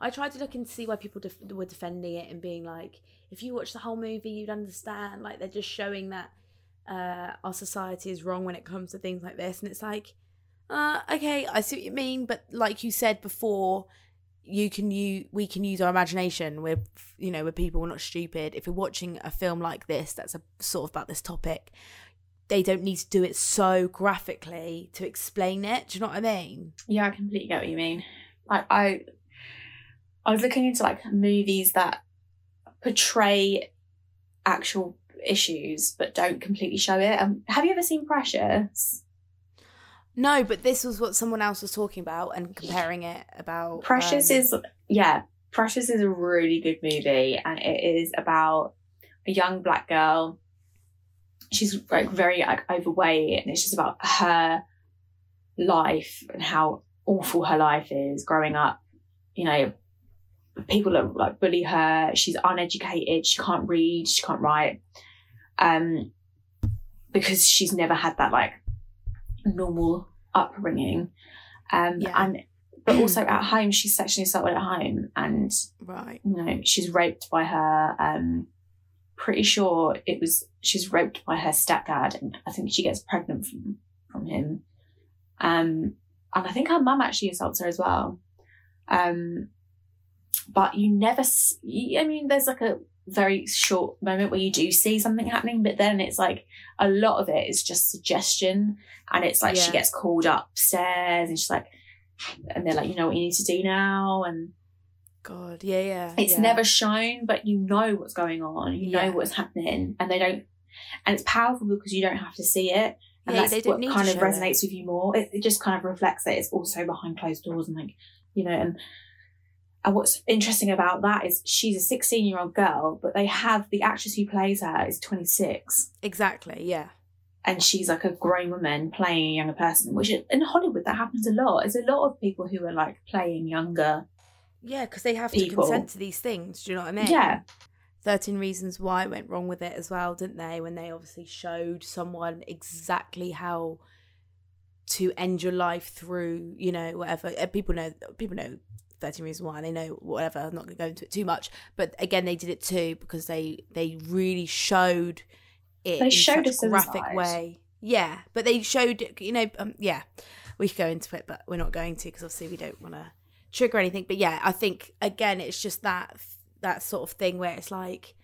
I tried to look and see why people def- were defending it and being like, if you watch the whole movie, you'd understand. Like they're just showing that uh, our society is wrong when it comes to things like this, and it's like, uh, okay, I see what you mean, but like you said before, you can you we can use our imagination we're you know we're people we're not stupid if we're watching a film like this that's a sort of about this topic they don't need to do it so graphically to explain it do you know what i mean Yeah, I completely get what you mean. Like I, I was looking into like movies that portray actual issues but don't completely show it. Um, have you ever seen Precious? no but this was what someone else was talking about and comparing it about Precious um, is yeah, Precious is a really good movie, and it is about a young black girl. She's like very like overweight, and it's just about her life and how awful her life is growing up. You know, people that like bully her. She's uneducated. She can't read. She can't write. Um, because she's never had that like normal upbringing. Um, Yeah. and but also at home she's sexually assaulted at home and right you know she's raped by her um pretty sure it was she's raped by her stepdad and i think she gets pregnant from from him. Um and i think her mum actually assaults her as well. Um but you never s- you- i mean there's like a very short moment where you do see something happening but then it's like a lot of it is just suggestion and it's like she gets called upstairs and she's like and they're like you know what you need to do now? And god yeah yeah it's yeah. never shown, but you know what's going on. You Yeah. know what's happening, and they don't. And it's powerful because you don't have to see it, and Yeah, that's what kind of show it. resonates with you more. It, it just kind of reflects that it's also behind closed doors, and like you know, and and what's interesting about that is she's a sixteen-year-old girl, but they have the actress who plays her is twenty-six, exactly yeah and she's like a grown woman playing a younger person. Which in Hollywood that happens a lot. There's a lot of people who are like playing younger. Yeah because they have to consent to these things do you know what i mean Yeah, 13 Reasons Why went wrong with it as well, didn't they? When they obviously showed someone exactly how to end your life through, you know, whatever. Uh, People know, people know 13 Reasons Why, they know whatever. I'm not going to go into it too much. But again, they did it too because they they really showed it They in showed such a graphic way. Yeah, but they showed, you know, um, yeah, we could go into it, but we're not going to because obviously we don't want to trigger anything. But yeah, I think again, it's just that that sort of thing where it's like,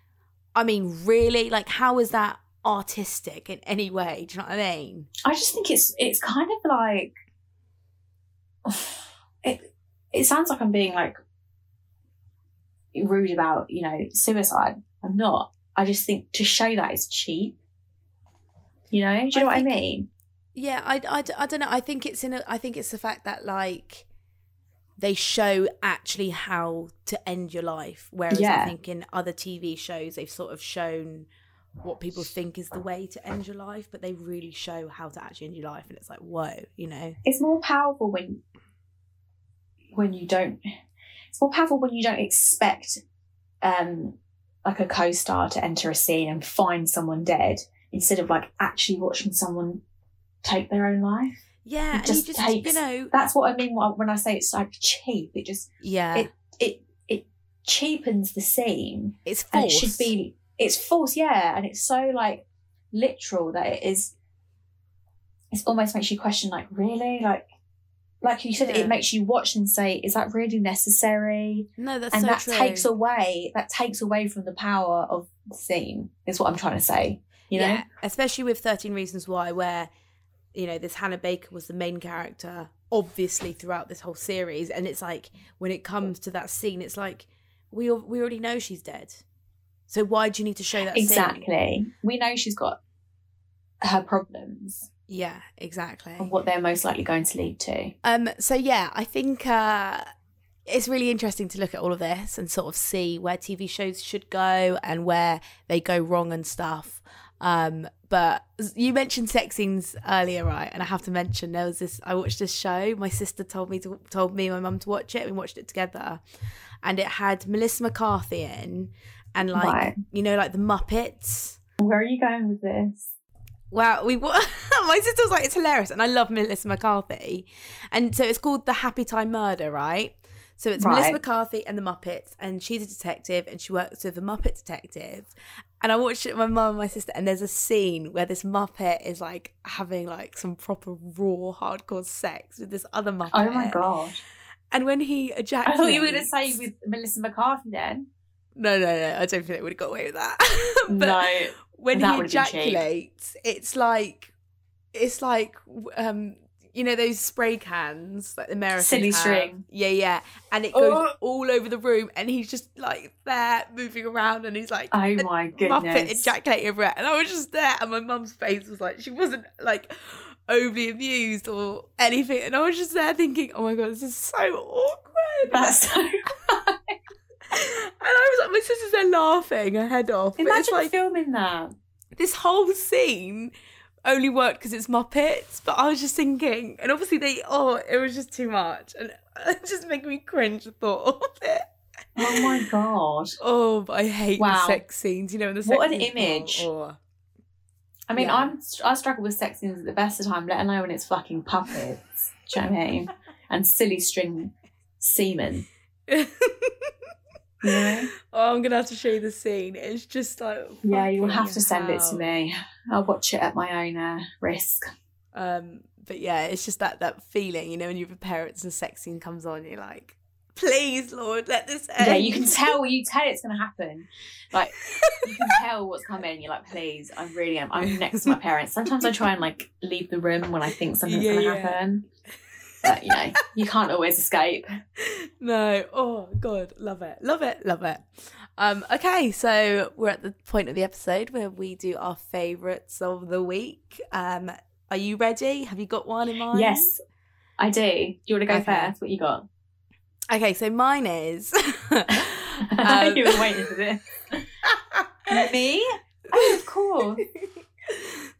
I mean, really, like, how is that artistic in any way? Do you know what I mean? I just think it's it's kind of like it. It sounds like I'm being like rude about you know suicide. I'm not. I just think to show that is cheap. You know, do you I know what I mean? Yeah, I, I, I don't know. I think it's in a, I think it's the fact that like they show actually how to end your life, whereas Yeah. I think in other TV shows they've sort of shown what people think is the way to end your life, but they really show how to actually end your life, and it's like whoa, you know? It's more powerful when when you don't. It's more powerful when you don't expect um like a co-star to enter a scene and find someone dead instead of like actually watching someone take their own life. Yeah, It and you just just takes- you know, That's what I mean when- I say it's like cheap. It just yeah, it it it cheapens the scene it's false. it should be it's false yeah and it's so like literal that it is it almost makes you question like really like like you said Yeah. it makes you watch and say is that really necessary no, that's and so that true. takes away that takes away from the power of the scene is what i'm trying to say you know yeah, especially with 13 Reasons Why, where, you know, this Hannah Baker was the main character, obviously, throughout this whole series. And it's like, when it comes to that scene, it's like, we, we already know she's dead. So why do you need to show that scene? exactly we know she's got her problems Yeah, exactly. and what they're most likely going to lead to Um, so yeah, I think uh, it's really interesting to look at all of this and sort of see where TV shows should go and where they go wrong and stuff. Um, but you mentioned sex scenes earlier, right? And I have to mention there was this. I watched this show. My sister told me to told me my mum to watch it. We watched it together, and it had Melissa McCarthy in, and like Right. you know, like the Muppets. where are you going with this Well, we my sister was like, it's hilarious, and I love Melissa McCarthy, and so it's called The Happytime Murder, right? So it's Melissa McCarthy and the Muppets, and she's a detective, and she works with a Muppet detective. And I watched it with my mum and my sister, and there's a scene where this Muppet is like having like some proper raw, hardcore sex with this other Muppet. oh my god And when he ejaculates. I thought you were going to say with Melissa McCarthy then. no, no, no. I don't think they would have got away with that. but no. when that he would've been cheap. ejaculates, it's like it's like um you know those spray cans like the Americans Silly have? string. Yeah, yeah, and it goes Oh. all over the room, and he's just like there moving around, and he's like Oh a my Muppet goodness. ejaculating everywhere, and I was just there, and my mum's face was like she wasn't like overly amused or anything, and I was just there thinking, oh my god, this is so awkward. That's so. and I was like, my sister's there laughing her head off. Imagine like filming that. this whole scene only worked because it's Muppets, but I was just thinking, and obviously they, oh, it was just too much, and it just making me cringe the thought of it. Oh my god. Oh, but I hate Wow. the sex scenes. You know, the What an image. oh. I mean, Yeah. I'm I struggle with sex scenes at the best of time, let alone when it's fucking puppets. Do you know what I mean? And silly string semen. You know? oh, I'm gonna have to show you the scene. It's just like Yeah, you will have to send it to me. I'll watch it at my own uh, risk. Um, but yeah, it's just that that feeling, you know, when you're with parents and a sex scene comes on, you're like, please, Lord, let this end. Yeah, you can tell. You tell it's to happen. Like you can tell what's coming. You're like, please, I really am. I'm next to my parents. Sometimes I try and like leave the room when I think something's Yeah, to yeah. happen. But you know, you can't always escape. no. Oh God, love it, love it, love it. Um, okay, so we're at the point of the episode where we do our favourites of the week. Um, are you ready? Have you got one in mind? Yes, I do. Do you want to go Okay. first? What you got? Okay, so mine is. Um, you were waiting for this. Me? Oh, of course.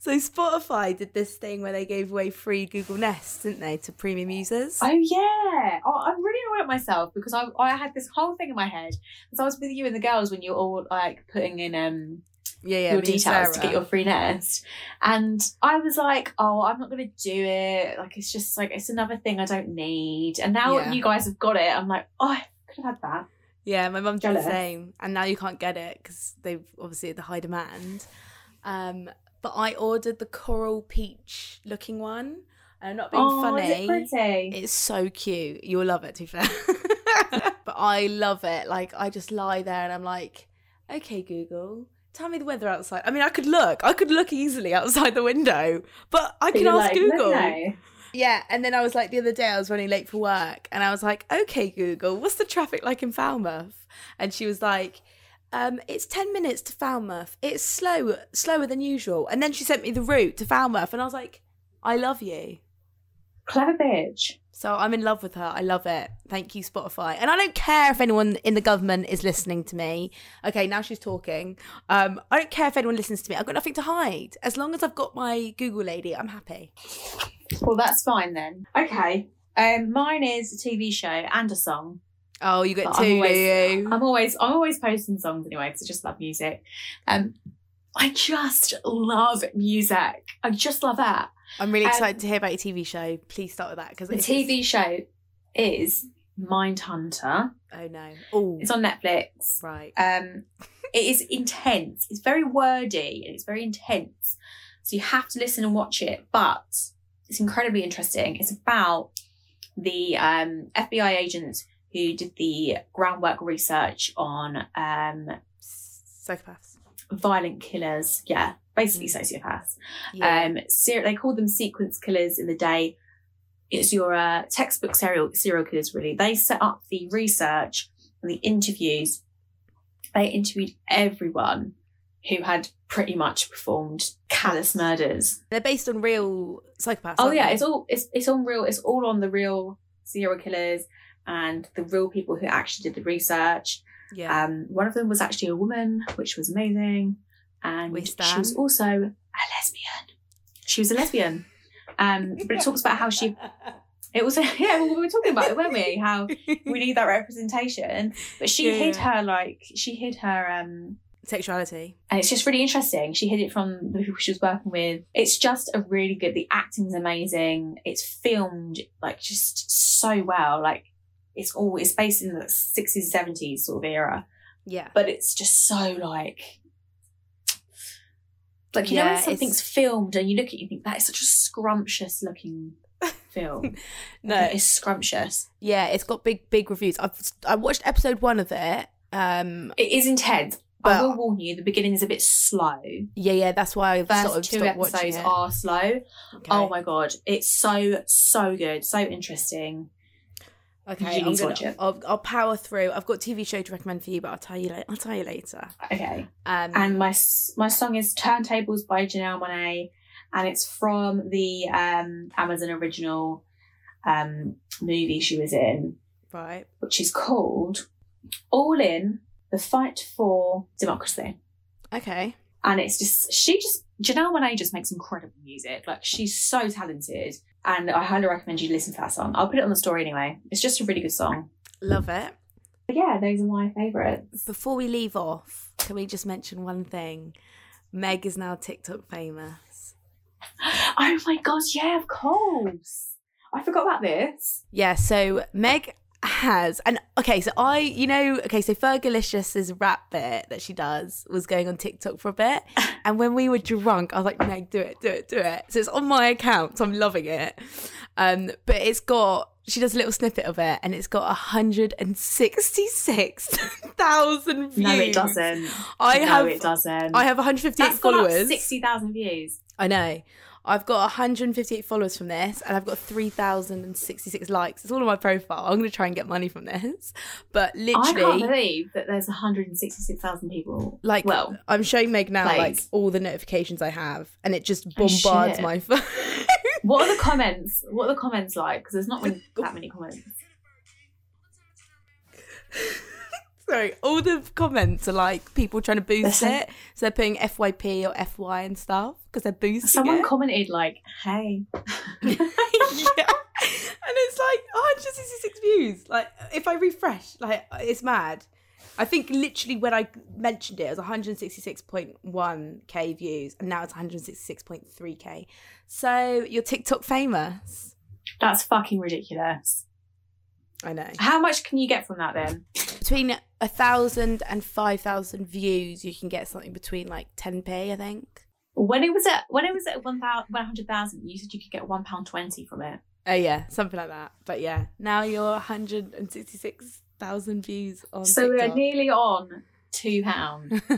So Spotify did this thing where they gave away free Google Nest, didn't they, to premium users? Oh yeah. Oh, I'm really annoyed at myself because I I had this whole thing in my head because I was with you and the girls when you were all like putting in um yeah, yeah. your details to get your free nest. And I was like, oh, I'm not going to do it. Like, it's just like, it's another thing I don't need. And now Yeah. you guys have got it. I'm like, oh, I could have had that. Yeah, my mum did the same, and now you can't get it because they've obviously had the high demand. Um, but I ordered the coral peach looking one. And I'm not being oh, funny. is it pretty? It's so cute. You'll love it, to be fair. but I love it. Like, I just lie there and I'm like, okay, Google, tell me the weather outside. I mean, I could look. I could look easily outside the window, but I But can ask like, Google. no. Yeah, and then I was like, the other day I was running late for work, and I was like, okay, Google, what's the traffic like in Falmouth? And she was like, um, it's ten minutes to Falmouth. It's slow, slower than usual. And then she sent me the route to Falmouth, and I was like, I love you. Clever bitch. So I'm in love with her. I love it. Thank you, Spotify. And I don't care if anyone in the government is listening to me. Okay, now she's talking. Um, I don't care if anyone listens to me. I've got nothing to hide. As long as I've got my Google lady, I'm happy. Well, that's fine then. Okay. Um, mine is a TV show and a song. Oh, you get But two, I'm do always, you? I'm always, I'm always posting songs anyway because I just love music. Um, I just love music. I just love that. I'm really Um, excited to hear about your TV show. Please start with that because The TV show is Mindhunter. Oh no! Oh, It's on Netflix. right. Um, it is intense. It's very wordy and it's very intense. So you have to listen and watch it, but it's incredibly interesting. It's about the um, FBI agents who did the groundwork research on um, Psychopaths. violent killers. Yeah, basically sociopaths. Yeah. Um, ser- they called them sequence killers in the day. It's your uh, textbook serial serial killers. Really, they set up the research and the interviews. They interviewed everyone who had pretty much performed callous murders. They're based on real psychopaths. Oh yeah, they? it's all it's it's on real. It's all on the real serial killers and the real people who actually did the research. yeah. Um, one of them was actually a woman, which was amazing, and she was also a lesbian. She was a lesbian, um, but it talks about how she. It was yeah, well, we were talking about it, weren't we? How we need that representation, but she Yeah, hid her like she hid her um sexuality. and it's just really interesting. She hid it from the people she was working with. It's just a really good. The acting's amazing. It's filmed like just so well. Like it's all it's based in the sixties, seventies sort of era, Yeah. but it's just so like. Like you know when something's it's- filmed and you look at it, you think that is such a scrumptious looking film. No, it's scrumptious. yeah, it's got big, big reviews. I've I watched episode one of it. Um, It is intense. I But- will warn you, the beginning is a bit slow. yeah, yeah, that's why I've First sort of two episodes are slow. Okay. Oh my god, it's so so good, so interesting. Okay, I'm gonna. I'll, I'll power through. I've got a TV show to recommend for you, but I'll tell you. Later. I'll tell you later. Okay, Um, and my my song is Turntables by Janelle Monae, and it's from the um, Amazon original um, movie she was in, right. which is called All In: The Fight for Democracy. Okay. and it's just she just Janelle Monae just makes incredible music. Like she's so talented, and I highly recommend you listen to that song. I'll put it on the story anyway. It's just a really good song. Love it. But yeah, those are my favourites. Before we leave off, can we just mention one thing? Meg is now TikTok famous. Oh my god, yeah, of course. I forgot about this. Yeah, so Meg has and okay, so I you know, okay, so Fergalicious' rap bit that she does was going on TikTok for a bit. And when we were drunk, I was like, Meg, do it, do it, do it. So it's on my account, so I'm loving it. Um, but it's got she does a little snippet of it and it's got 166,000 views. No, it doesn't. I no, have it doesn't. I have 158 That's followers. sixty thousand views. I know. I've got 158 followers from this, and I've got 3,066 likes. It's all on my profile. I'm going to try and get money from this, but literally. I can't believe that there's one hundred and sixty-six thousand people. like, well, I'm showing Meg now, like all the notifications I have, and it just Oh, bombards shit. my phone. what are the comments? What are the comments like? Because there's not that many comments. Sorry, all the comments are like people trying to boost it, so they're putting FYP or FY and stuff because they're boosting Someone it. commented like, "Hey, yeah. And it's like 166 views. Like if I refresh, like it's mad. I think literally when I mentioned it, it was 166.1k views, and now it's 166.3k. So you're TikTok famous. that's fucking ridiculous." I know. How much can you get from that then? Between a thousand and five thousand views, you can get something between like 10p, I think. When it was at when it was at one hundred thousand, you said you could get one pound twenty from it. Oh yeah, something like that. But yeah, now you're 166,000 views on so we're nearly on two pound.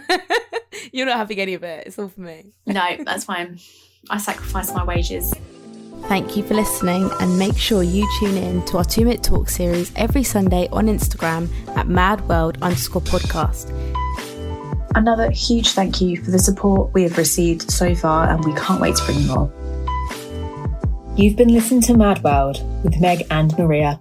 You're not having any of it. It's all for me. no, that's fine. I sacrificed my wages. Thank you for listening and make sure you tune in to our two minute talk series every Sunday on Instagram at madworld underscore podcast. Another huge thank you for the support we have received so far, and we can't wait to bring more. You've been listening to Mad World with Meg and Maria.